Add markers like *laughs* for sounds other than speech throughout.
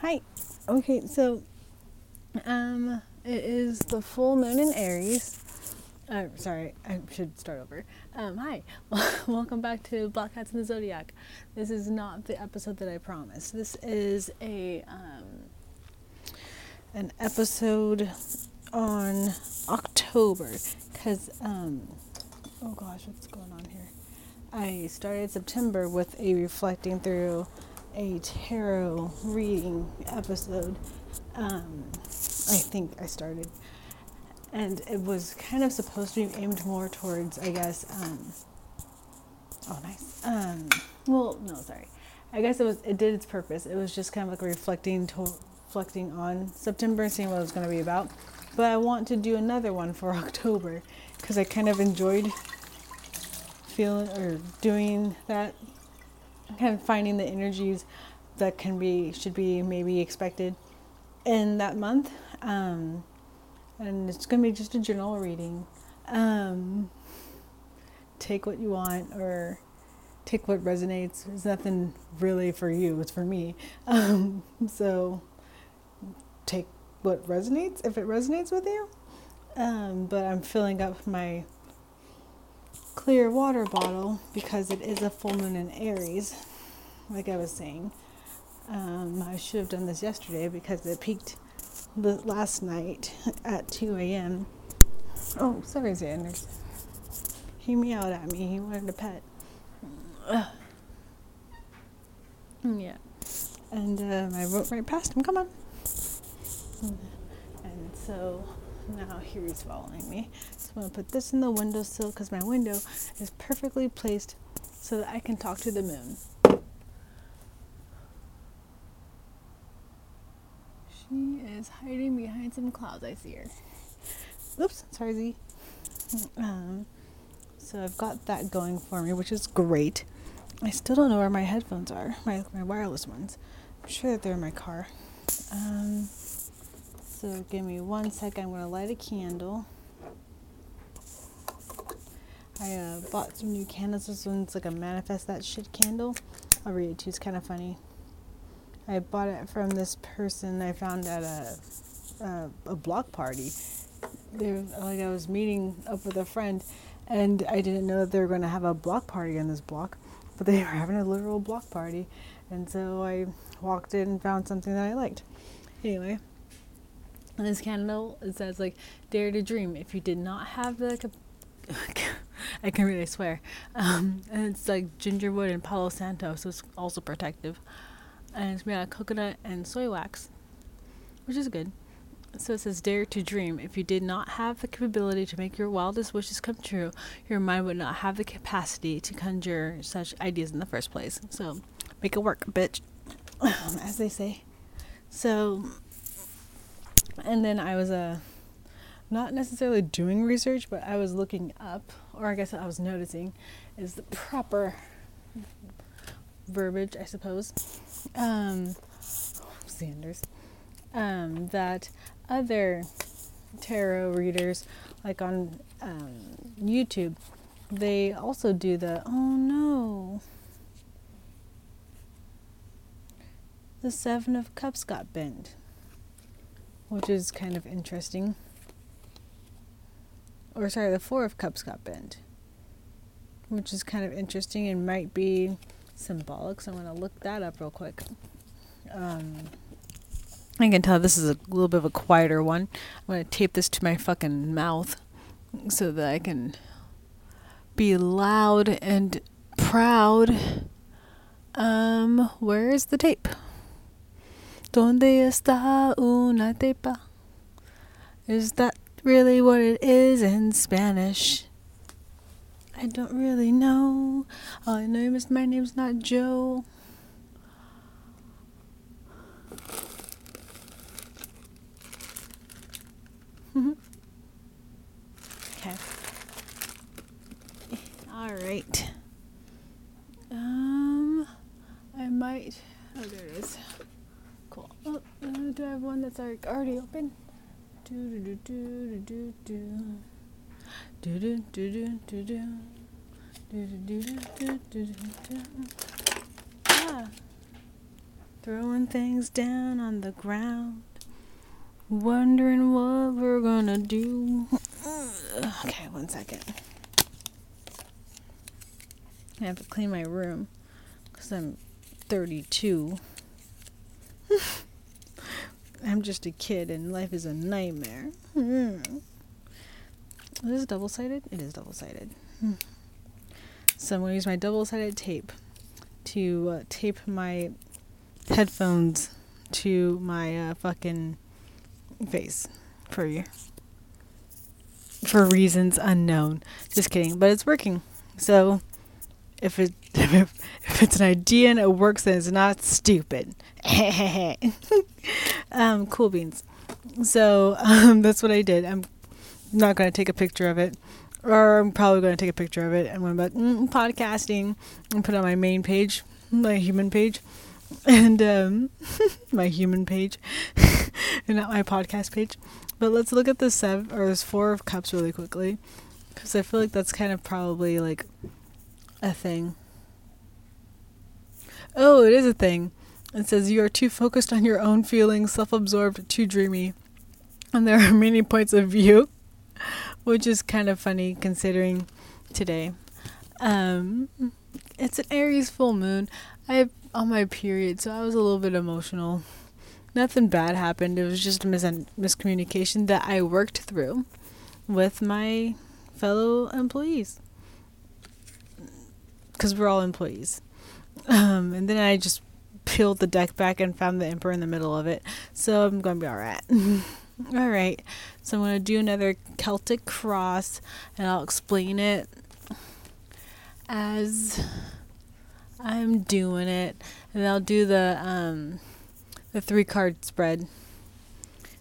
Hi. Okay, so um it is the full moon in Aries. Uh, sorry, I should start over. Um, hi, *laughs* welcome back to Black Cats in the Zodiac. This is not the episode that I promised. This is a um, an episode on October because um, oh gosh, what's going on here? I started September with a reflecting through a tarot reading episode. Um, I think I started, and it was kind of supposed to be aimed more towards, I guess. Um, oh, nice. Um, well, no, sorry. I guess it was. It did its purpose. It was just kind of like reflecting, to, reflecting on September and seeing what it was going to be about. But I want to do another one for *laughs* October because I kind of enjoyed feeling or doing that kind of finding the energies that can be should be maybe expected in that month. Um, and it's going to be just a journal reading. Um, take what you want or take what resonates. There's nothing really for you it's for me. Um, so take what resonates if it resonates with you. Um, but i'm filling up my clear water bottle because it is a full moon in aries like I was saying. Um, I should have done this yesterday because it peaked the last night at 2 a.m. Oh, sorry, Xander. He meowed at me. He wanted a pet. Ugh. Yeah. And um, I wrote right past him. Come on. And so now here he's following me. I'm going to put this in the windowsill because my window is perfectly placed so that I can talk to the moon. She is hiding behind some clouds. I see her. Oops, sorry, Z. Um, so I've got that going for me, which is great. I still don't know where my headphones are, my, my wireless ones. I'm sure that they're in my car. Um, so give me one second. I'm going to light a candle. I uh, bought some new candles. This one's like a manifest that shit candle. I'll read it too. It's kind of funny. I bought it from this person I found at a a, a block party. Like I was meeting up with a friend, and I didn't know that they were going to have a block party on this block, but they *laughs* were having a literal block party, and so I walked in and found something that I liked. Anyway, and this candle it says like dare to dream. If you did not have the *laughs* *laughs* I can really swear. Um, and it's like gingerwood and Palo Santo, so it's also protective and it's made out of coconut and soy wax, which is good. So it says, Dare to dream. If you did not have the capability to make your wildest wishes come true, your mind would not have the capacity to conjure such ideas in the first place. So make it work, bitch, *laughs* as they say. So, and then I was uh, not necessarily doing research, but I was looking up, or I guess I was noticing, is the proper verbiage, I suppose, um, Sanders, um, that other tarot readers, like on um, YouTube, they also do the oh no, the Seven of Cups got bent, which is kind of interesting. Or sorry, the Four of Cups got bent, which is kind of interesting and might be symbolic, so I'm going to look that up real quick. Um, I can tell this is a little bit of a quieter one. I'm going to tape this to my fucking mouth so that I can be loud and proud. Um, where is the tape? Donde está una tepa? Is that really what it is in Spanish? I don't really know. All I know is my name's not Joe. *laughs* okay. All right. Um, I might. Oh, there it is. Cool. Oh, uh, do I have one that's already open? Do do do do do do. Do do do do do do. Do do do do do. Ah. throwing things down on the ground, wondering what we're gonna do. okay, one second. I have to clean my room because I'm 32. *laughs* I'm just a kid and life is a nightmare. Mm. Is this double sided? It is double sided. Hmm. So I'm going to use my double sided tape to uh, tape my headphones to my uh, fucking face for you. For reasons unknown. Just kidding. But it's working. So if it *laughs* if, if it's an idea and it works then it's not stupid. *laughs* um, cool beans. So um, *laughs* that's what I did. I'm not going to take a picture of it. Or I'm probably going to take a picture of it and went about mm, podcasting and put on my main page, my human page, *laughs* and um, *laughs* my human page, and not my podcast page. But let's look at the seven or four of cups really quickly, because I feel like that's kind of probably like a thing. Oh, it is a thing. It says you are too focused on your own feelings, self-absorbed, too dreamy, and there are *laughs* many points of view which is kind of funny considering today. Um, it's an Aries full moon. I on my period, so I was a little bit emotional. Nothing bad happened. It was just a mis- miscommunication that I worked through with my fellow employees because we're all employees. Um, and then I just peeled the deck back and found the emperor in the middle of it. So I'm gonna be alright. *laughs* All right, so I'm going to do another Celtic cross and I'll explain it as I'm doing it. And I'll do the um, the three card spread.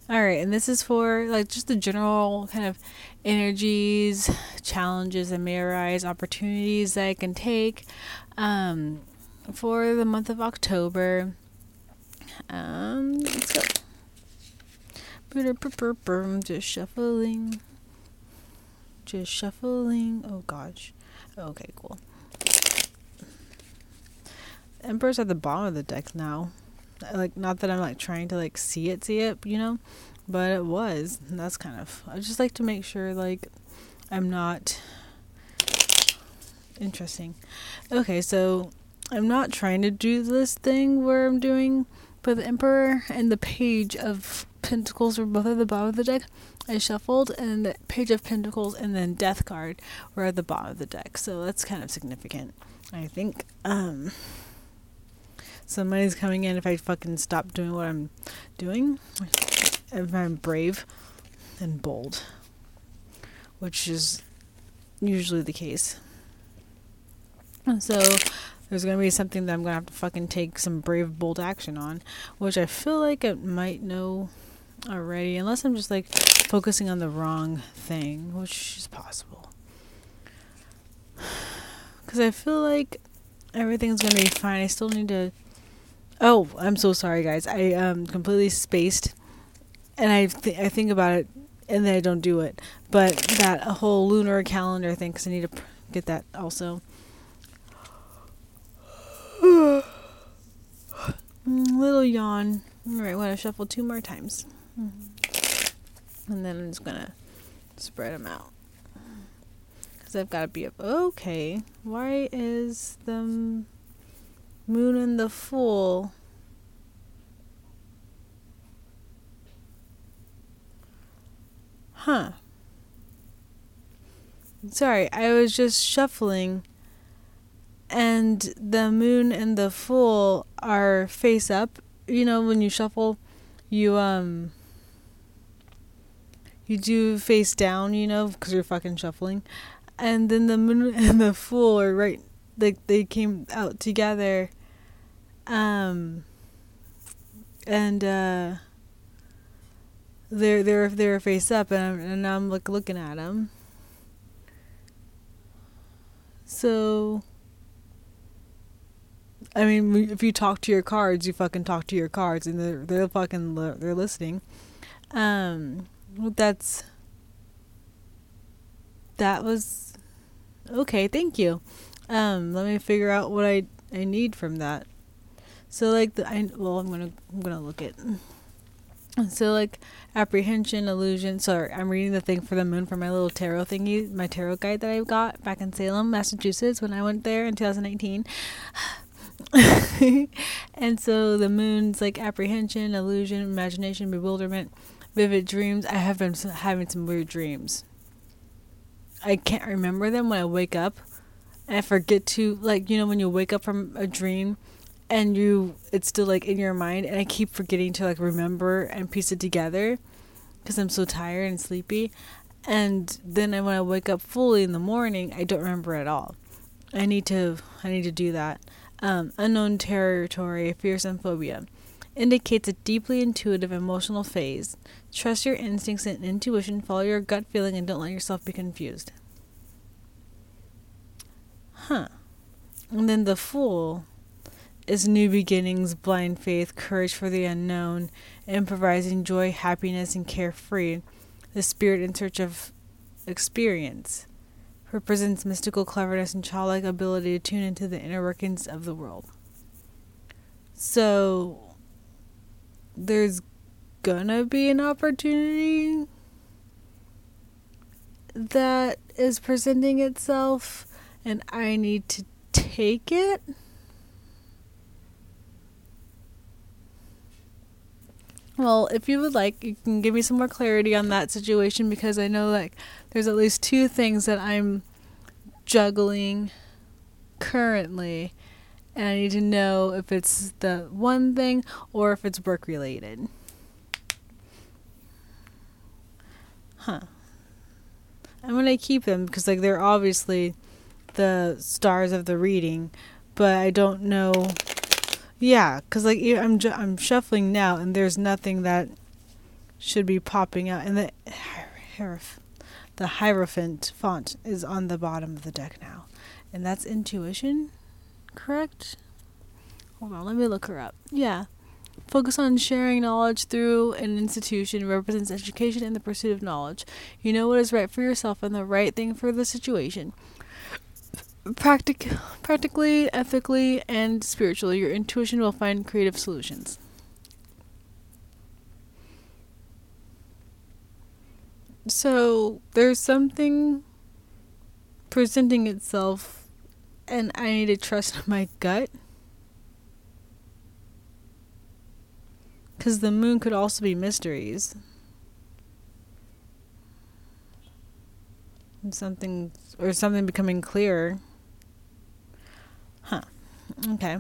All right, and this is for like just the general kind of energies, challenges that may arise, opportunities that I can take um, for the month of October. Um, let's go. Just shuffling. Just shuffling. Oh gosh. Okay, cool. Emperor's at the bottom of the deck now. Like, not that I'm like trying to like see it, see it, you know, but it was. That's kind of. I just like to make sure like I'm not interesting. Okay, so I'm not trying to do this thing where I'm doing, but the Emperor and the Page of Pentacles were both at the bottom of the deck. I shuffled, and the Page of Pentacles and then Death card were at the bottom of the deck. So that's kind of significant, I think. Um, somebody's coming in if I fucking stop doing what I'm doing. If I'm brave and bold, which is usually the case. And so there's gonna be something that I'm gonna have to fucking take some brave, bold action on, which I feel like it might know already, unless I'm just like focusing on the wrong thing, which is possible. *sighs* Because I feel like everything's gonna be fine. I still need to. Oh, I'm so sorry, guys. I um completely spaced, and I th- I think about it, and then I don't do it. But that whole lunar calendar thing, because I need to pr- get that also. *sighs* Little yawn. Alright, I'm going to shuffle two more times. Mm-hmm. And then I'm just gonna spread them out. Because I've got to be up. Okay. Why is the moon and the fool? Huh. Sorry, I was just shuffling and the moon and the fool are face up. You know, when you shuffle, you um you do face down, you know, because you're fucking shuffling. And then the moon *laughs* and the fool are right, like they came out together. Um, and uh, they're they're they're face up, and I'm, and I'm like looking at them. So, I mean, if you talk to your cards, you fucking talk to your cards, and they're they're fucking they're listening. Um, that's that was okay. Thank you. Um, let me figure out what I I need from that. So like the I well I'm gonna I'm gonna look it. So like apprehension, illusion. Sorry, I'm reading the thing for the moon for my little tarot thingy, my tarot guide that I got back in Salem, Massachusetts when I went there in 2019. *laughs* and so the moon's like apprehension, illusion, imagination, bewilderment, vivid dreams. I have been having some weird dreams. I can't remember them when I wake up. And I forget to like you know when you wake up from a dream and you it's still like in your mind and I keep forgetting to like remember and piece it together because I'm so tired and sleepy. And then when I wake up fully in the morning, I don't remember at all. I need to I need to do that. Um, unknown territory, fears, and phobia indicates a deeply intuitive emotional phase. Trust your instincts and intuition, follow your gut feeling, and don't let yourself be confused. Huh. And then the Fool is new beginnings, blind faith, courage for the unknown, improvising joy, happiness, and carefree. The spirit in search of experience represents mystical cleverness and childlike ability to tune into the inner workings of the world. So, there's gonna be an opportunity that is presenting itself, and I need to take it. Well, if you would like, you can give me some more clarity on that situation because I know like there's at least two things that I'm juggling currently and I need to know if it's the one thing or if it's work related. Huh. I'm to keep them because like they're obviously the stars of the reading, but I don't know yeah, because like I'm ju- I'm shuffling now, and there's nothing that should be popping out, and the hieroph- the hierophant font is on the bottom of the deck now, and that's intuition, correct? Hold on, let me look her up. Yeah, focus on sharing knowledge through an institution represents education and the pursuit of knowledge. You know what is right for yourself and the right thing for the situation practic- practically, ethically, and spiritually, your intuition will find creative solutions. So there's something presenting itself, and I need to trust *laughs* my gut. Because the moon could also be mysteries. And something, or something becoming clearer. Huh. Okay.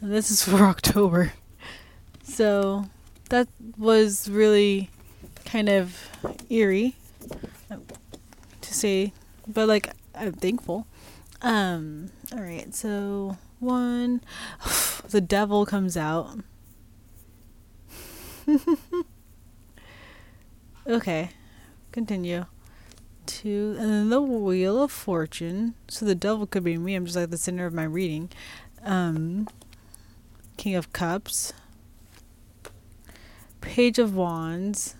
And this is *laughs* for October. So that was really kind of eerie to say, but like I'm thankful. Um all right. So one *sighs* the devil comes out. *laughs* okay. Continue two, and then the Wheel of Fortune. So the devil could be me. I'm just like the center of my reading. Um, King of Cups, Page of Wands.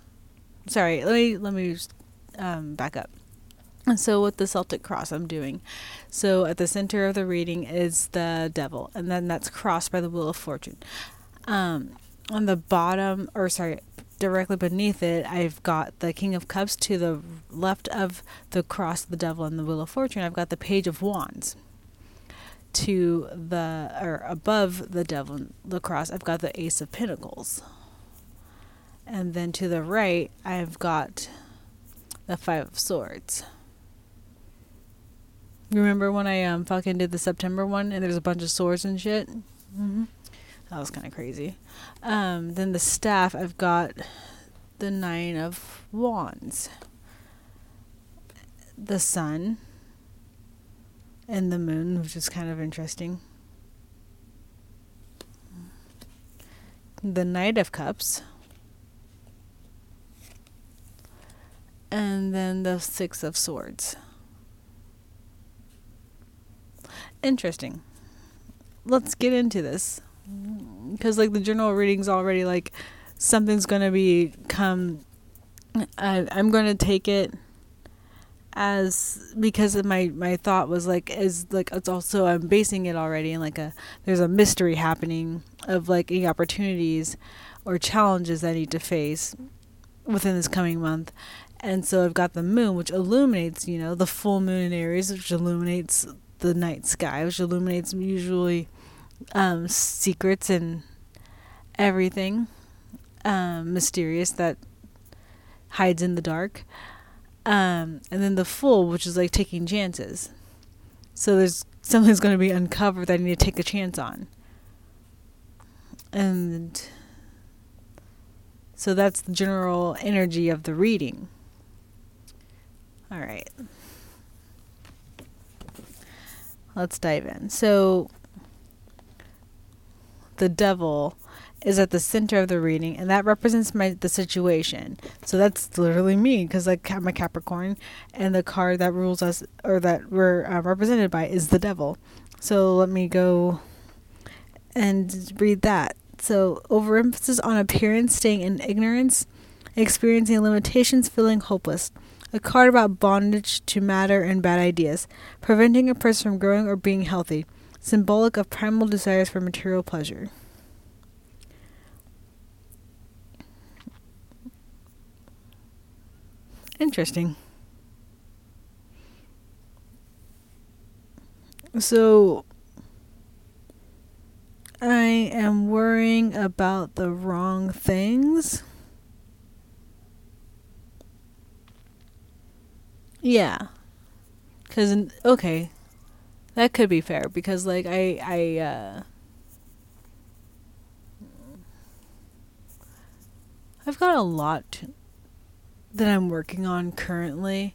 Sorry, let me let me um, back up. And so with the Celtic cross, I'm doing. So at the center of the reading is the devil, and then that's crossed by the Wheel of Fortune. Um, on the bottom, or sorry, directly beneath it, I've got the King of Cups to the left of the cross, the devil, and the Wheel of Fortune. I've got the Page of Wands to the or above the devil, the cross. I've got the Ace of Pentacles, and then to the right, I've got the Five of Swords. Remember when I um fucking did the September one and there's a bunch of swords and shit? Mm-hmm. That was kind of crazy. Um, then the staff, I've got the Nine of Wands, the Sun, and the Moon, which is kind of interesting. The Knight of Cups. And then the Six of Swords. Interesting. Let's get into this because like the journal readings already like something's gonna be come I, i'm gonna take it as because of my my thought was like is like it's also I'm basing it already in like a there's a mystery happening of like any opportunities or challenges I need to face within this coming month. And so I've got the moon, which illuminates, you know, the fool moon in Aries, which illuminates the night sky, which illuminates usually um, secrets and everything um, mysterious that hides in the dark. Um, and then the full, which is like taking chances. So there's *laughs* something's going to be uncovered that I need to take a chance on. And so that's the general energy of the reading. All right. Let's dive in. So the devil is at the center of the reading, and that represents my the situation. So that's literally me, because like I'm a Capricorn, and the card that rules us or that we're uh, represented by is the devil. So let me go and read that. So overemphasis on appearance, staying in ignorance, experiencing limitations, feeling hopeless. A card about bondage to matter and bad ideas, preventing a person from growing or being healthy, symbolic of primal desires for material pleasure. Interesting. So I am worrying about the wrong things. Yeah. Cuz okay. That could be fair because like I I uh I've got a lot that I'm working on currently.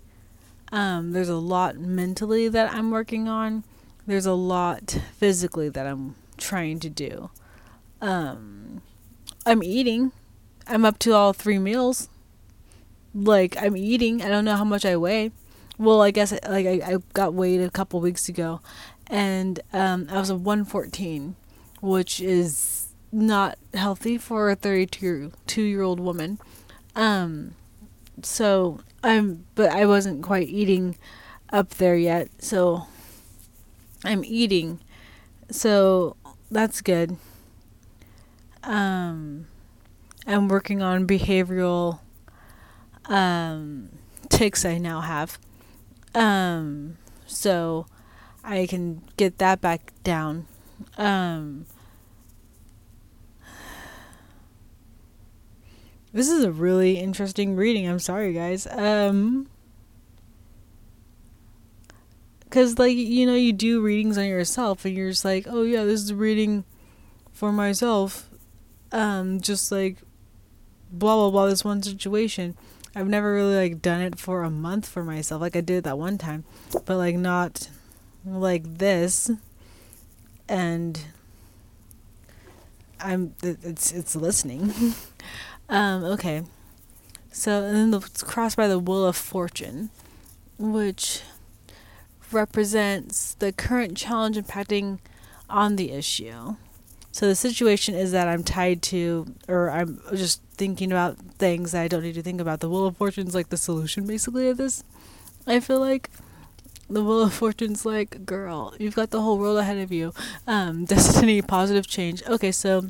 Um, there's a lot mentally that I'm working on. There's a lot physically that I'm trying to do. Um, I'm eating. I'm up to all three meals. Like I'm eating. I don't know how much I weigh. Well, I guess like I, I got weighed a couple weeks ago, and um, I was a 114, which is not healthy for a 32 two year old woman. Um, so I'm, but I wasn't quite eating up there yet. So I'm eating. So that's good. Um, I'm working on behavioral um, tics I now have. Um, so I can get that back down. Um, This is a really interesting reading. I'm sorry, guys. Um, because like you know you do readings on yourself and you're just like oh yeah this is a reading for myself um just like blah blah blah this one situation i've never really like done it for a month for myself like i did that one time but like not like this and i'm it's it's listening *laughs* Um, okay. So, and then the, it's crossed by the Wheel of Fortune, which represents the current challenge impacting on the issue. So the situation is that I'm tied to, or I'm just thinking about things that I don't need to think about. The Wheel of Fortune's like the solution, basically, of this. I feel like the Wheel of Fortune's like, girl, you've got the whole world ahead of you. Um, *laughs* destiny, positive change. Okay, so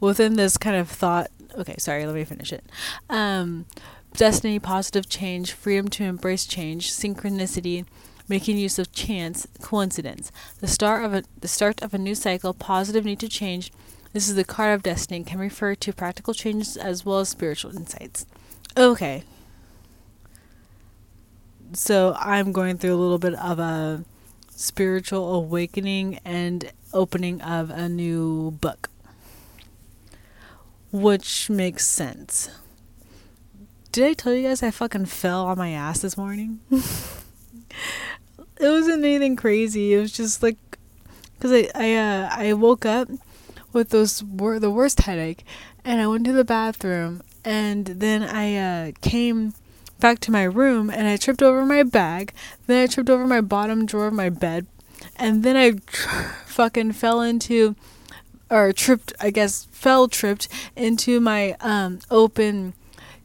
within this kind of thought okay sorry let me finish it um, destiny positive change freedom to embrace change synchronicity making use of chance coincidence the start of a the start of a new cycle positive need to change this is the card of destiny can refer to practical changes as well as spiritual insights okay so i'm going through a little bit of a spiritual awakening and opening of a new book which makes sense. Did I tell you guys I fucking fell on my ass this morning? *laughs* it wasn't anything crazy. It was just like, cause I I uh, I woke up with those wor- the worst headache, and I went to the bathroom, and then I uh, came back to my room, and I tripped over my bag. Then I tripped over my bottom drawer of my bed, and then I tr- *laughs* fucking fell into or tripped, I guess, fell tripped into my um, open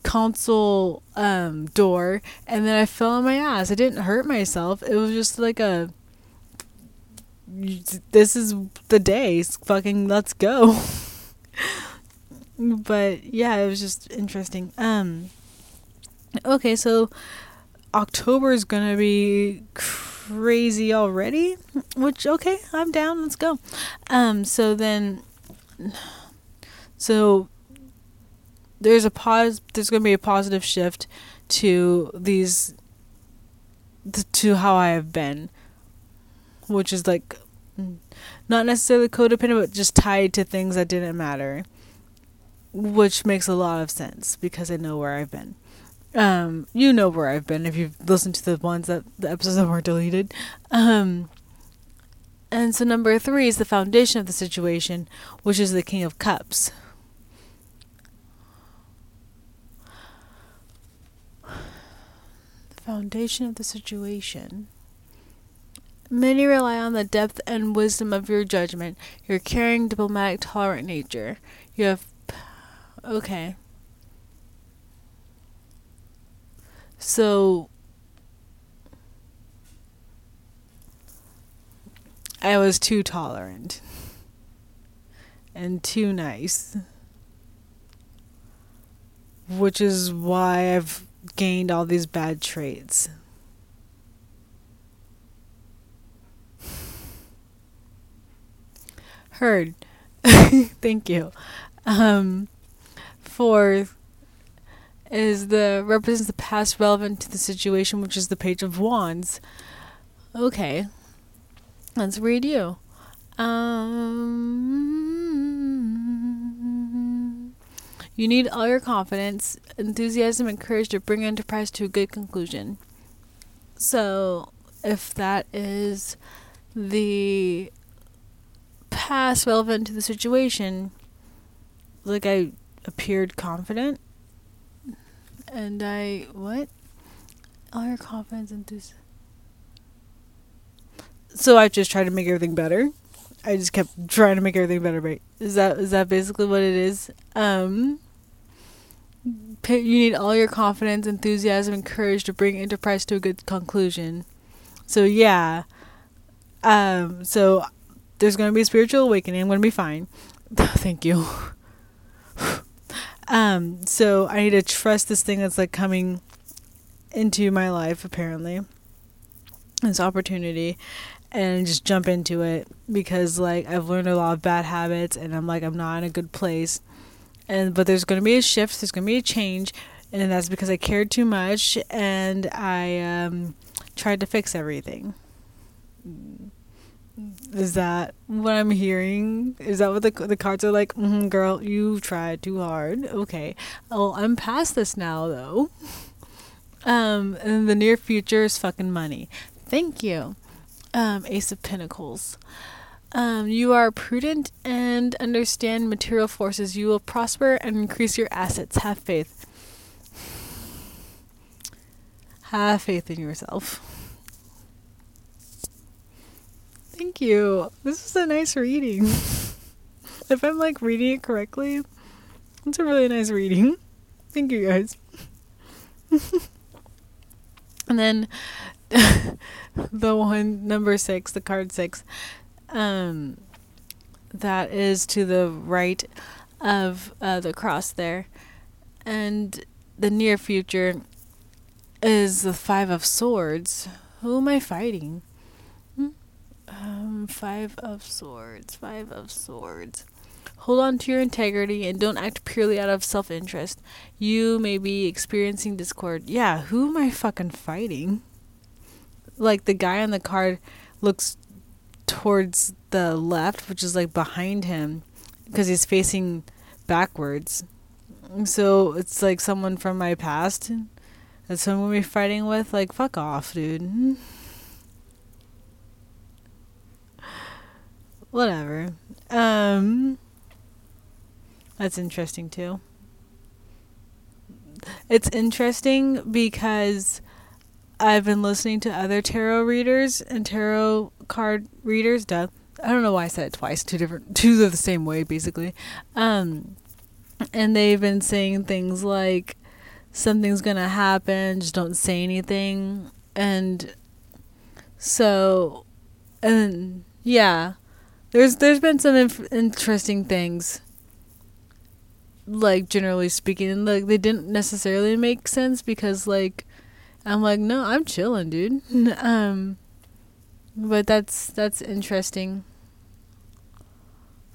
console um, door, and then I fell on my ass. I didn't hurt myself. It was just like a. This is the day. Fucking let's go. *laughs* but yeah, it was just interesting. Um. Okay, so October is gonna be crazy already, which okay, I'm down. Let's go. Um. So then. So there's a pause there's going to be a positive shift to these to how I have been which is like not necessarily codependent but just tied to things that didn't matter which makes a lot of sense because I know where I've been. Um you know where I've been if you've listened to the ones that the episodes that weren't deleted. Um and so number 3 is the foundation of the situation which is the king of cups. The foundation of the situation. Many rely on the depth and wisdom of your judgment, your caring, diplomatic, tolerant nature. You have. Okay. So. I was too tolerant. And too nice. Which is why I've gained all these bad traits. Heard. *laughs* Thank you. Um, fourth is the represents the past relevant to the situation, which is the page of wands. Okay, let's read you. Um, you need all your confidence, enthusiasm, and courage to bring enterprise to a good conclusion. So, if that is the past relevant to the situation, like I appeared confident, and I what? All your confidence, and enthusiasm. So I just tried to make everything better. I just kept trying to make everything better, right? Is that is that basically what it is? Um you need all your confidence, enthusiasm, and courage to bring enterprise to a good conclusion. So yeah, um, so there's gonna be a spiritual awakening. I'm gonna be fine. *laughs* Thank you. *sighs* um, so I need to trust this thing that's like coming into my life. Apparently, this opportunity, and just jump into it because like I've learned a lot of bad habits, and I'm like I'm not in a good place and but there's going to be a shift there's going to be a change and that's because i cared too much and i um, tried to fix everything is that what i'm hearing is that what the, the cards are like mm-hmm, girl you tried too hard okay oh i'm past this now though um and the near future is fucking money thank you um ace of pentacles um, you are prudent and understand material forces. You will prosper and increase your assets. Have faith. Have faith in yourself. Thank you. This is a nice reading. *laughs* if I'm like reading it correctly, it's a really nice reading. Thank you guys. *laughs* and then *laughs* the one number six, the card six um, that is to the right of uh, the cross there. And the near future is the Five of Swords. Who am I fighting? Um, five of Swords. Five of Swords. Hold on to your integrity and don't act purely out of self interest. You may be experiencing discord. Yeah, who am I fucking fighting? Like the guy on the card looks towards the left, which is like behind him, because he's facing backwards. So it's like someone from my past. That's someone we're fighting with. Like, fuck off, dude. Whatever. Um, that's interesting too. It's interesting because I've been listening to other tarot readers and tarot card readers. Duh. I don't know why I said it twice. Two different, *laughs* two of the same way, basically. Um, and they've been saying things like something's gonna happen, just don't say anything. And so, and yeah, there's there's been some inf- interesting things. Like generally speaking, like they didn't necessarily make sense because like I'm like no, I'm chilling, dude. *laughs* um, but that's that's interesting.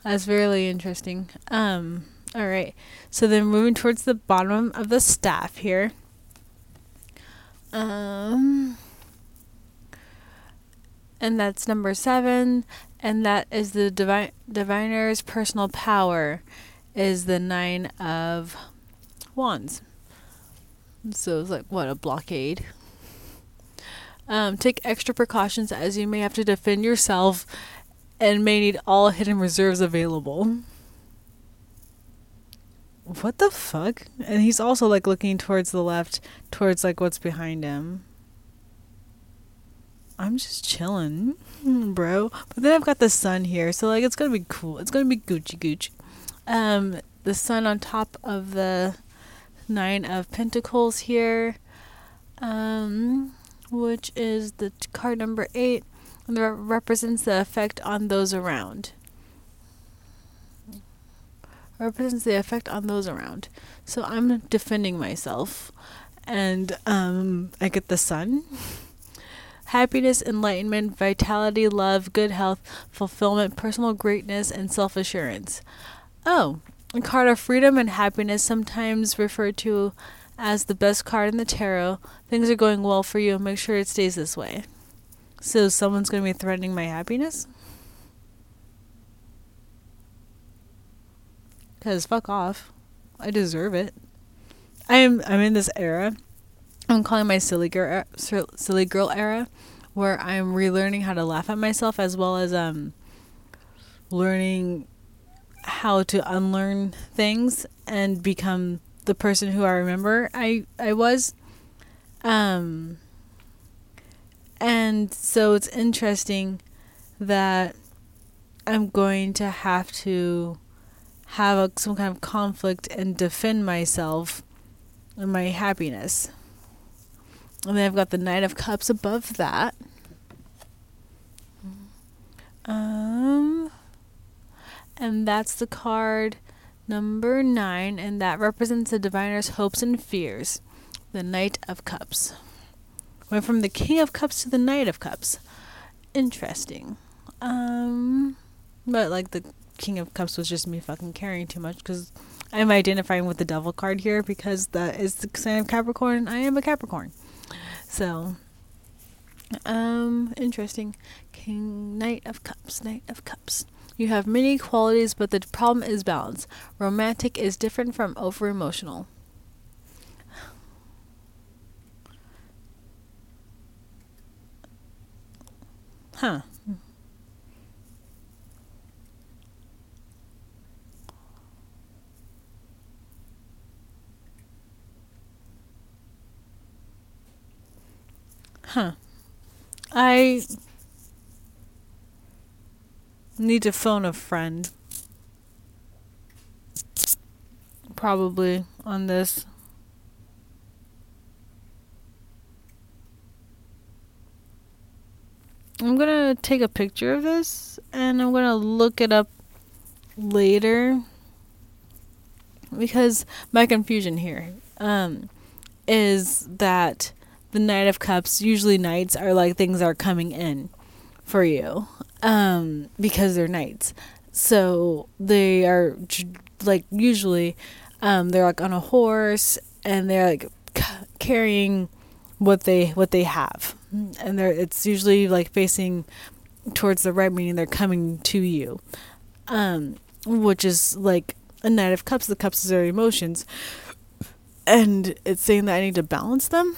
That's really interesting. Um, all right. So then moving towards the bottom of the staff here. Um, and that's number seven, and that is the divine diviner's personal power, is the nine of wands. So it's like what a blockade. Um, take extra precautions as you may have to defend yourself and may need all hidden reserves available. What the fuck? And he's also like looking towards the left, towards like what's behind him. I'm just chilling, *laughs* bro. But then I've got the sun here, so like it's gonna be cool. It's gonna be Gucci Gucci. Um, the sun on top of the nine of Pentacles here, um, which is the card number eight, and that represents the effect on those around. Represents the effect on those around. So I'm defending myself, and um, I get the sun *laughs* happiness, enlightenment, vitality, love, good health, fulfillment, personal greatness, and self assurance. Oh, a card of freedom and happiness, sometimes referred to as the best card in the tarot. Things are going well for you. Make sure it stays this way. So, someone's going to be threatening my happiness? Because fuck off. I deserve it. I am I'm in this era I'm calling my silly girl silly girl era, where I'm relearning how to laugh at myself as well as um learning how to unlearn things and become the person who I remember I I was. Um and so it's interesting that I'm going to have to have a, some kind of conflict and defend myself and my happiness. And then I've got the Knight of Cups above that. Um, and that's the card number nine, and that represents the diviner's hopes and fears. The Knight of Cups. Went from the King of Cups to the Knight of Cups. Interesting. Um, but like the King of Cups was just me fucking caring too much because I'm identifying with the Devil card here because that is the sign of Capricorn. I am a Capricorn. So, um, interesting. King, Knight of Cups, Knight of Cups. You have many qualities, but the problem is balance. Romantic is different from over emotional. Huh. Huh. I need to phone a friend. Probably on this. I'm gonna take a picture of this and I'm gonna look it up later because my confusion here um, is that the Knight of Cups, usually knights are like things are coming in for you um, because they're knights. So they are like usually um, they're like on a horse and they're like c- carrying what they what they have, and they're it's usually like facing towards the right, meaning they're coming to you, um, which is like a Knight of Cups. The cups is their emotions, and it's saying that I need to balance them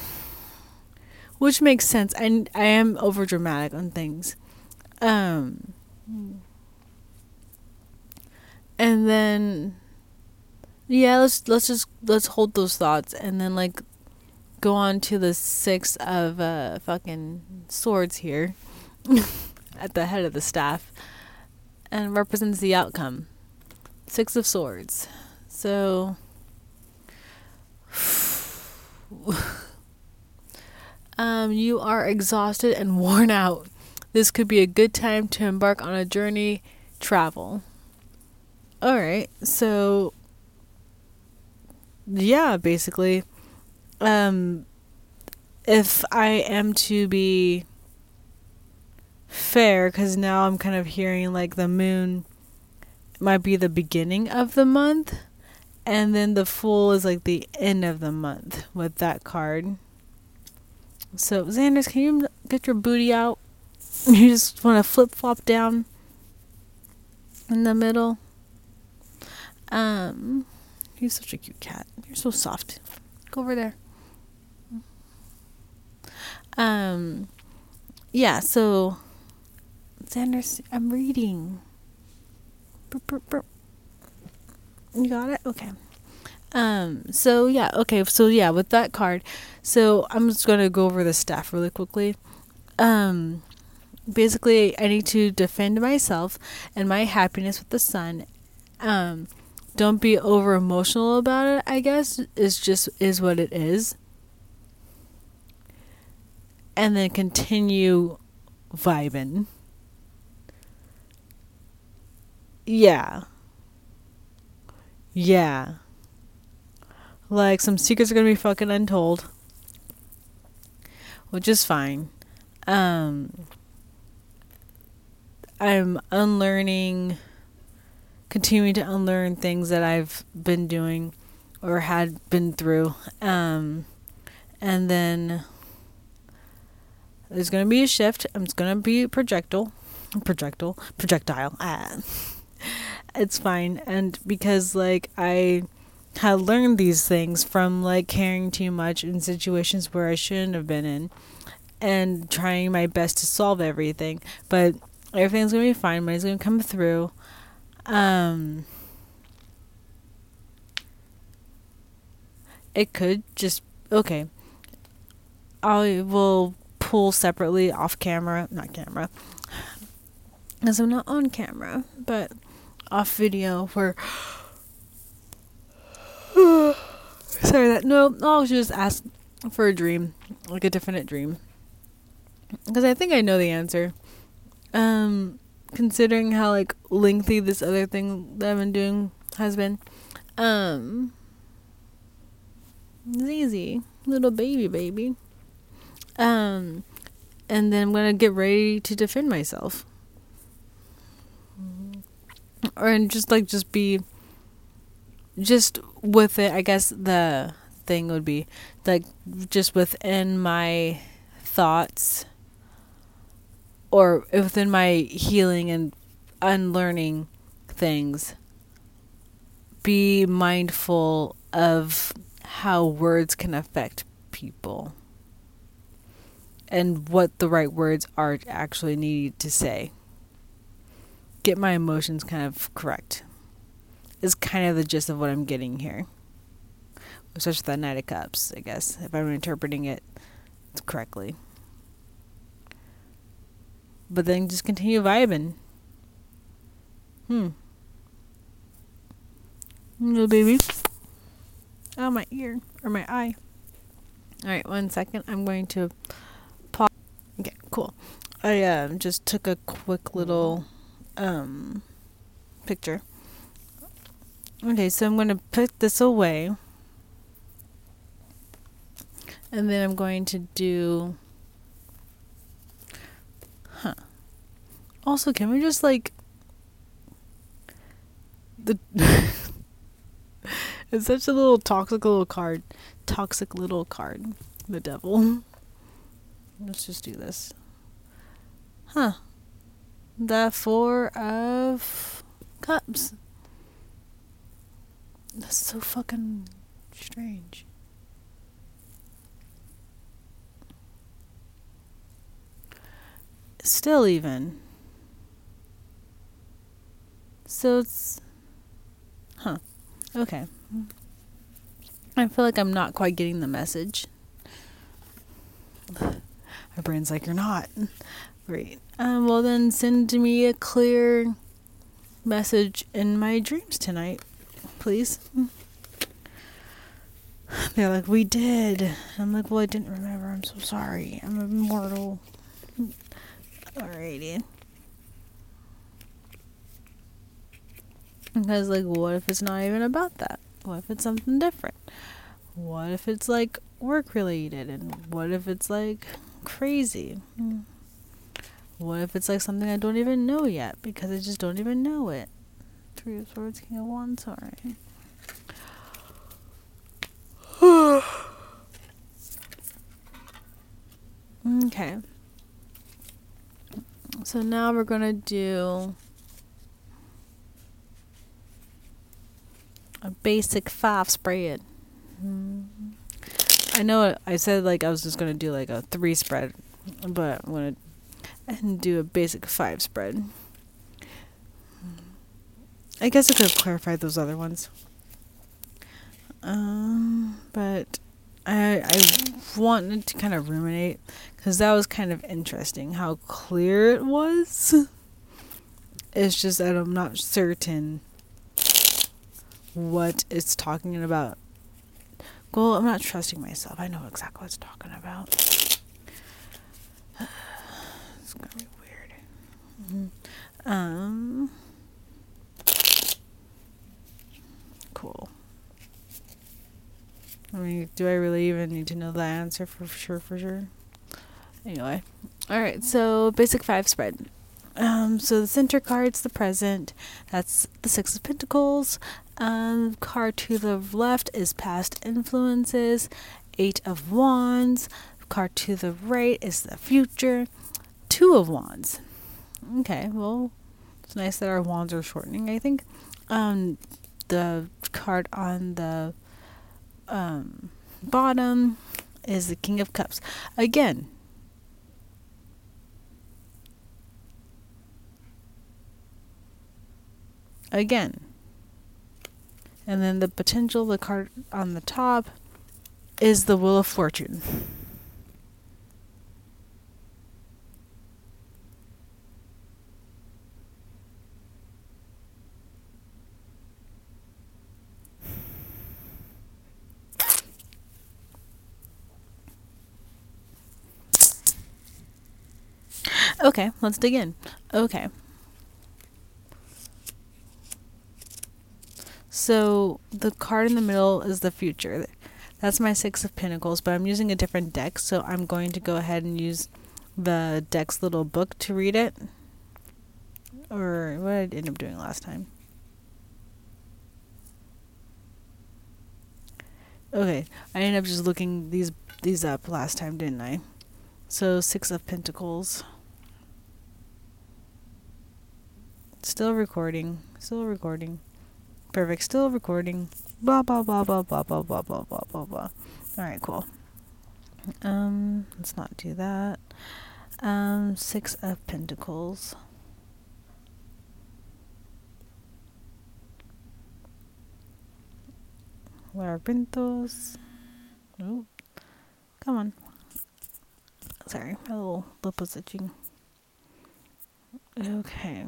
which makes sense. And I am over dramatic on things. Um, and then, yeah, let's let's just let's hold those thoughts, and then like go on to the six of uh fucking swords here, *laughs* at the head of the staff, and represents the outcome. Six of swords. So *sighs* *laughs* um, you are exhausted and worn out. This could be a good time to embark on a journey travel. All right. So yeah, basically um if I am to be fair cuz now I'm kind of hearing like the moon might be the beginning of the month and then the fool is like the end of the month with that card. So, Xanders, can you get your booty out? *laughs* You just want to flip flop down in the middle. Um, you're such a cute cat. You're so soft. Go over there. Um, yeah. So, Xanders, I'm reading. Burp, burp, burp. You got it? Okay. Um, so yeah, okay, so yeah, with that card, so I'm just gonna go over the staff really quickly. Um basically I need to defend myself and my happiness with the sun. Um don't be over emotional about it, I guess. It's just is what it is. And then continue vibing. Yeah. Yeah. Like some secrets are gonna be fucking untold. Which is fine. Um I'm unlearning continuing to unlearn things that I've been doing or had been through. Um and then there's gonna be a shift. I'm just gonna be projectile projectile projectile. Ah. *laughs* it's fine. And because like I had learned these things from like caring too much in situations where I shouldn't have been in and trying my best to solve everything. But everything's gonna be fine, money's gonna come through. Um it could just okay. I will pull separately off camera, not camera, because I'm not on camera, but off video where *laughs* sorry that no I'll just ask for a dream like a definite dream. Because I think I know the answer. Um considering how like lengthy this other thing that I've been doing has been um easy. Little baby baby. Um and then I'm gonna get ready to defend myself. Or and just like just be just with it i guess the thing would be like just within my thoughts or within my healing and unlearning things be mindful of how words can affect people and what the right words are actually needed to say get my emotions kind of correct. Is kind of the gist of what I'm getting here. Especially the Knight of Cups, I guess, if I'm interpreting it correctly. But then just continue vibing. Hmm. Little baby. Oh, my ear. Or my eye. Alright, one second. I'm going to pause. Okay, cool. I uh, just took a quick little um, picture. Okay, so I'm going to put this away. And then I'm going to do. Huh. Also, can we just like. The. *laughs* it's such a little toxic little card. Toxic little card. The devil. Let's just do this. Huh the Four of Cups. That's so fucking strange. Still, even. So it's. Huh. Okay. I feel like I'm not quite getting the message. *sighs* My brain's like, you're not. Great. Um, well, then send me a clear message in my dreams tonight, please. they're like, we did. I'm like, well, I didn't remember. I'm so sorry. I'm immortal. Alrighty. Because, like, what if it's not even about that? What if it's something different? What if it's like work related? And what if it's like crazy? Hmm. What if it's like something I don't even know yet because I just don't even know it? Three of Swords, King of Wands, alright. *sighs* okay. So now we're gonna do a basic five spread. I know I said like I was just gonna do like a three spread, but I'm gonna and do a basic five spread. I guess I could have clarified those other ones. Um, but I I wanted to kind of ruminate because that was kind of interesting how clear it was. It's just that I'm not certain what it's talking about. Well, I'm not trusting myself. I know exactly what it's talking about. *sighs* it's gonna be weird. Mm-hmm. Um. Cool. I mean, do I really even need to know the answer for sure? For sure. Anyway, all right. So basic five spread. Um, so the center card's the present. That's the Six of Pentacles. Um, card to the left is past influences. Eight of Wands. Card to the right is the future. Two of Wands. Okay, well, it's nice that our wands are shortening, I think. Um, the card on the um, bottom is the King of Cups. Again, again. And then the potential, the card on the top, is the Wheel of Fortune. Okay, let's dig in. Okay. So the card in the middle is the future. That's my Six of Pentacles, but I'm using a different deck, so I'm going to go ahead and use the deck's little book to read it. Or what did I ended up doing last time. Okay, I ended up just looking these these up last time, didn't I? So Six of Pentacles. Still recording. Still recording. Perfect. Still recording. Blah blah blah blah blah blah blah blah blah blah blah. Alright, cool. Um, let's not do that. Um, six of pentacles. Labyrinthos. Oh, come on. Sorry, my little lip was itching. Okay.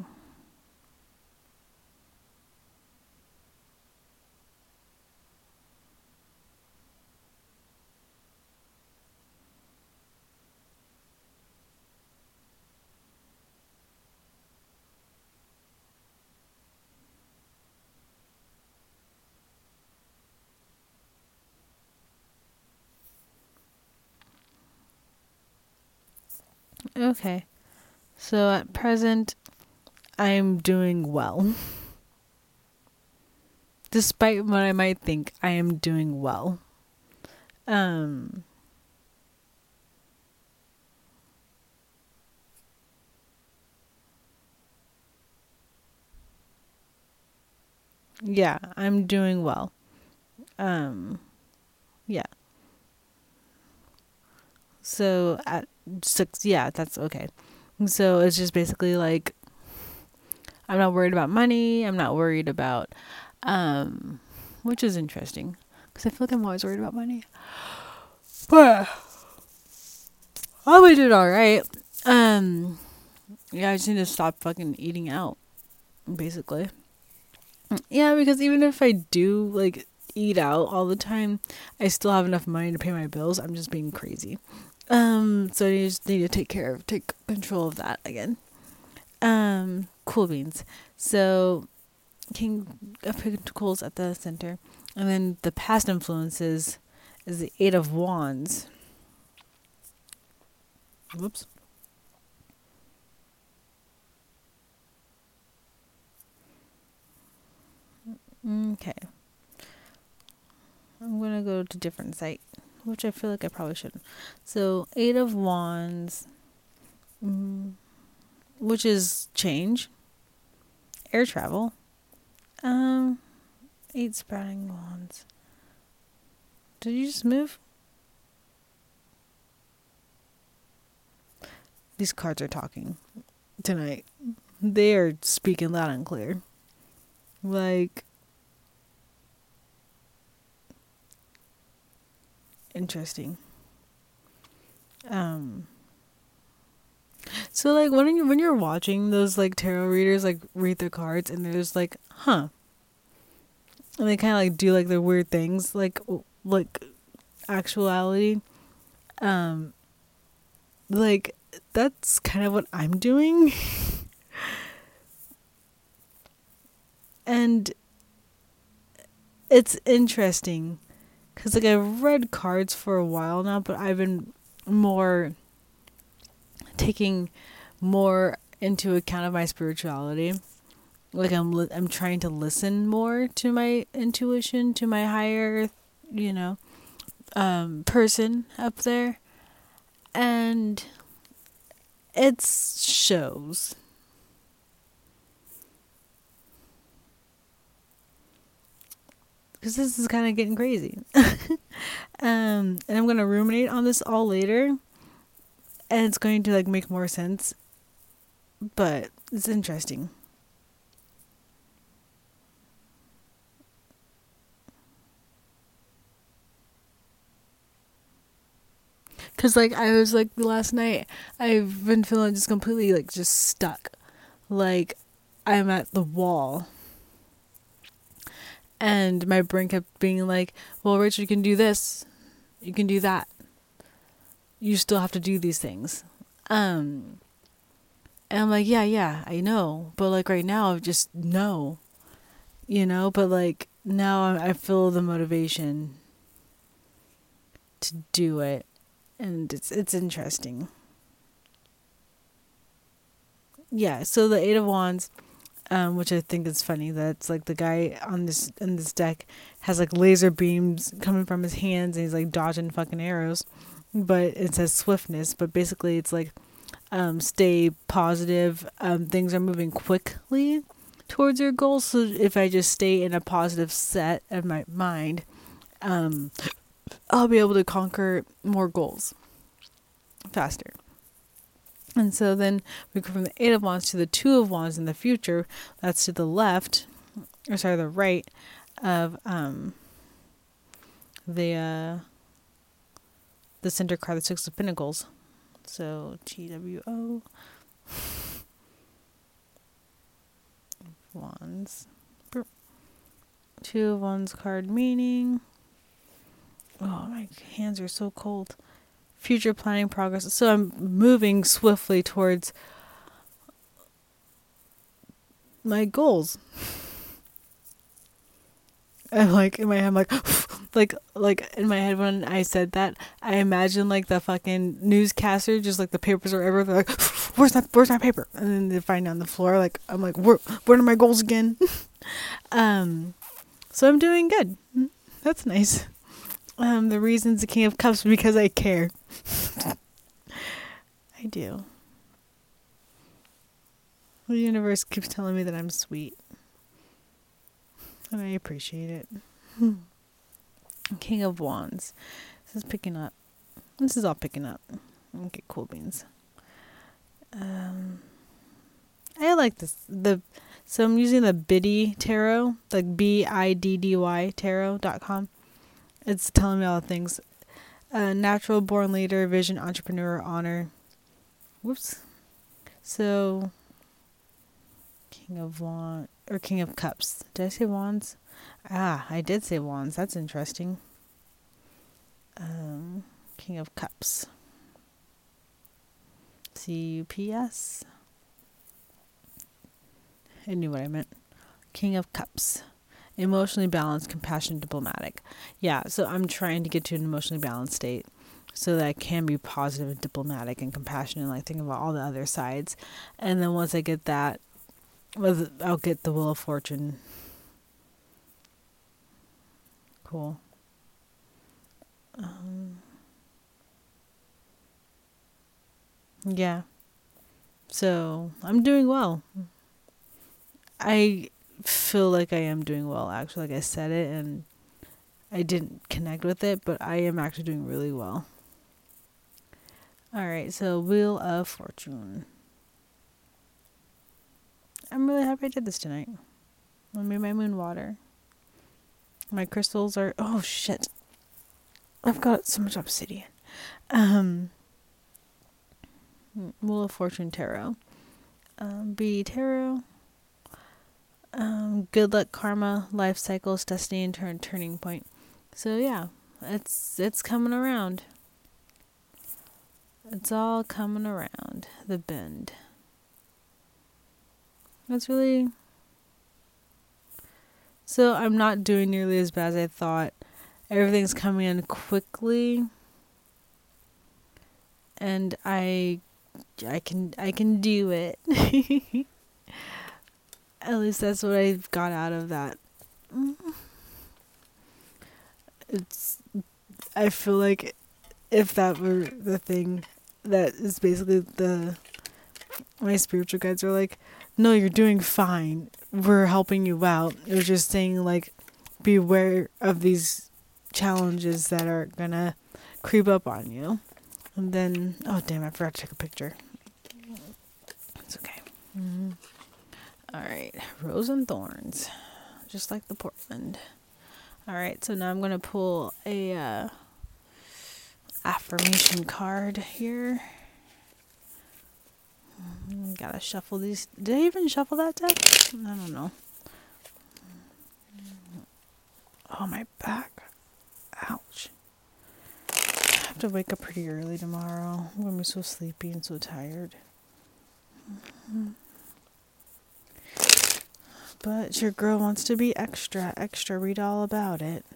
Okay. So at present, I'm doing well. *laughs* Despite what I might think, I am doing well. Um. Yeah, I'm doing well. Um, yeah. So at six, yeah, that's okay. So it's just basically like I'm not worried about money. I'm not worried about, um, which is interesting because I feel like I'm always worried about money. But I we did all right. Um, yeah, I just need to stop fucking eating out, basically. Yeah, because even if I do like eat out all the time, I still have enough money to pay my bills. I'm just being crazy. Um, so you just need to take care of, take control of that again. Um, cool beans. So, King of Pentacles at the center, and then the past influences is the Eight of Wands. Whoops. Okay. I'm gonna go to different site, which I feel like I probably shouldn't. So Eight of Wands, mm, which is change, air travel. Um, eight sprouting wands. Did you just move? These cards are talking tonight. They are speaking loud and clear. Like interesting. Um so like when you when you're watching those like tarot readers like read their cards and there's like, huh. And they kind of like do like their weird things like like actuality um like that's kind of what I'm doing. *laughs* and it's interesting because like I've read cards for a while now, but I've been more taking more into account of my spirituality. Like I'm li- I'm trying to listen more to my intuition, to my higher, you know, um person up there. And it shows because this is kind of getting crazy. *laughs* um, and I'm gonna ruminate on this all later, and it's going to like make more sense. But it's interesting. Cause like I was like last night, I've been feeling just completely like just stuck, like I'm at the wall and my brain kept being like, well, Rachel, you can do this. You can do that. You still have to do these things. Um, and I'm like, yeah, yeah, I know. But like right now, I just know, you know, but like now I feel the motivation to do it. And it's, it's interesting. Yeah. So the eight of wands, um, which I think is funny. That's like the guy on this in this deck has like laser beams coming from his hands, and he's like dodging fucking arrows. But it says swiftness, but basically it's like um, stay positive. Um, things are moving quickly towards your goals. So if I just stay in a positive set of my mind, um, I'll be able to conquer more goals faster. And so then we go from the Eight of Wands to the Two of Wands in the future. That's to the left, or sorry, the right of um the uh the center card, the Six of Pentacles. So T W O *laughs* Wands. Two of Wands card meaning. Oh, my hands are so cold future planning progress. So I'm moving swiftly towards my goals. *laughs* And like in my head, I'm like, *laughs* like, like in my head when I said that, I imagine like the fucking newscaster, just like the papers are everywhere. Like, *laughs* where's that? Where's my paper? And then they find it on the floor. Like I'm like, where, where are my goals again? um, so I'm doing good. That's nice. Um, the reasons the King of Cups because I care. *laughs* I do. The universe *laughs* keeps telling me that I'm sweet. And I appreciate it. *laughs* King of Wands. This is picking up. This is all picking up. Okay, cool beans. Um, I like this. The so I'm using the Biddy Tarot, like B I D D Y Tarot.com. It's telling me all the things. Uh, natural born leader, vision, entrepreneur, honor. Whoops. So, King of Wands or King of Cups. Did I say Wands? Ah, I did say wands. That's interesting. Um, King of Cups. C U P S. I knew what I meant. King of Cups. Emotionally balanced, compassionate, diplomatic. Yeah, so I'm trying to get to an emotionally balanced state so that I can be positive and diplomatic and compassionate, and like think about all the other sides. And then once I get that, I'll get the Wheel of Fortune. Cool. Um, yeah. So I'm doing well. I feel like I am doing well, actually. Like I said it, and I didn't connect with it, but I am actually doing really well. All right, so Wheel of Fortune. I'm really happy I did this tonight. I made my moon water. My crystals are oh shit. I've got so much obsidian. Um Wheel of Fortune Tarot. Um, be Tarot. Um, good luck, karma, life cycles, destiny, and turn turning point. So yeah, it's it's coming around. It's all coming around the bend. That's really. So I'm not doing nearly as bad as I thought. Everything's coming in quickly. And I I can I can do it. *laughs* At least that's what I got out of that. It's I feel like if that were the thing that is basically the my spiritual guides are like, no, you're doing fine. We're helping you out. You're just saying like, beware of these challenges that are gonna creep up on you. And then, oh damn, I forgot to take a picture. It's okay. Mm-hmm. All right, rose and thorns, just like the Portland. All right, so now I'm gonna pull a uh, affirmation card here. Mm, gotta shuffle these. Did I even shuffle that deck? I don't know. Oh, my back. Ouch. I have to wake up pretty early tomorrow. I'm gonna be so sleepy and so tired. Mm-hmm. But your girl wants to be extra, extra. Read all about it.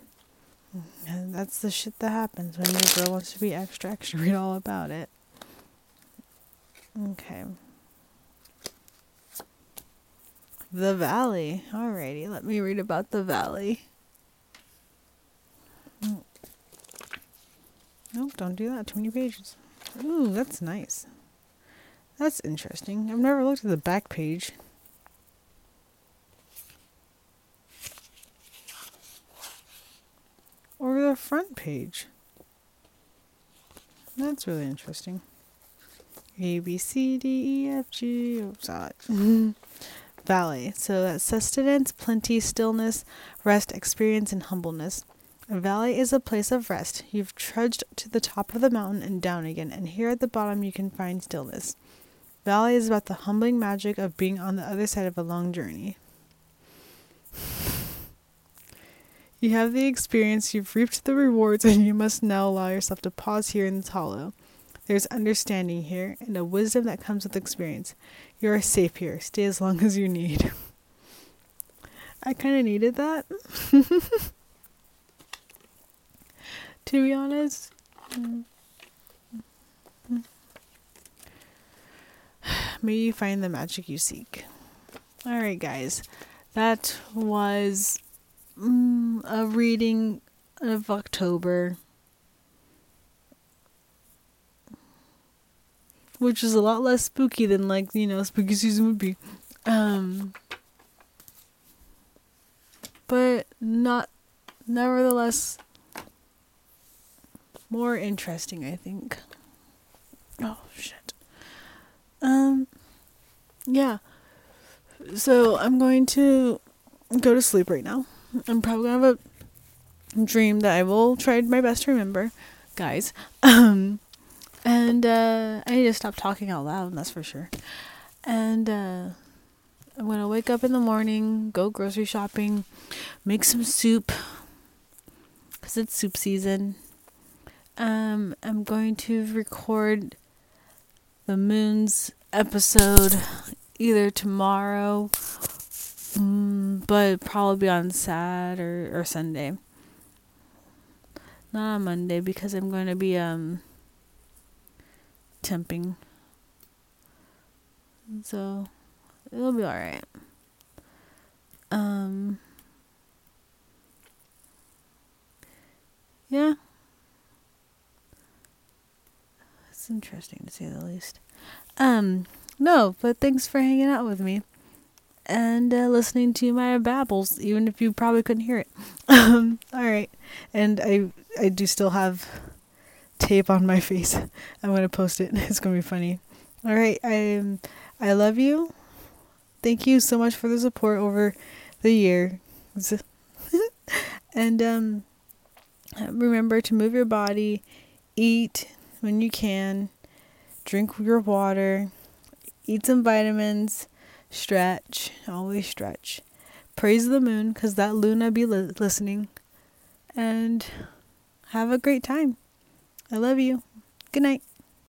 And that's the shit that happens when your girl wants to be extra, extra. Read all about it. Okay. The Valley. Alrighty, let me read about the Valley. Nope, don't do that. Too many pages. Ooh, that's nice. That's interesting. I've never looked at the back page. Or the front page. That's really interesting. A B C D E F G. Oh, saw it. Valley. So that's sustenance, plenty, stillness, rest, experience, and humbleness. A valley is a place of rest. You've trudged to the top of the mountain and down again, and here at the bottom you can find stillness. Valley is about the humbling magic of being on the other side of a long journey. You have the experience, you've reaped the rewards, and you must now allow yourself to pause here in this hollow. There's understanding here and a wisdom that comes with experience. You are safe here. Stay as long as you need. I kind of needed that. *laughs* to be honest. *sighs* May you find the magic you seek. Alright, guys. That was mm, a reading of October. which is a lot less spooky than like you know spooky season would be. Um but not nevertheless more interesting i think. Oh shit. Um yeah. So i'm going to go to sleep right now i'm probably gonna have a dream that i will try my best to remember guys *laughs* um and uh, I need to stop talking out loud, that's for sure. And uh, I'm to wake up in the morning, go grocery shopping, make some soup cuz it's soup season. Um I'm going to record the moon's episode either tomorrow mm, but probably on Saturday or, Sunday. Not on Monday because I'm going to be um temping. So it'll be alright. Um Yeah. It's interesting to say the least. Um no, but thanks for hanging out with me and uh, listening to my babbles, even if you probably couldn't hear it. *laughs* Um, all right, and I I do still have tape on my *laughs* face. I'm gonna post it. *laughs* It's gonna be funny. All right, I um, I love you. Thank you so much for the support over the year. and um, remember to move your body, eat when you can, drink your water, eat some vitamins, stretch, always stretch. Praise the moon because that Luna be li- listening. And have a great time. I love you. Good night.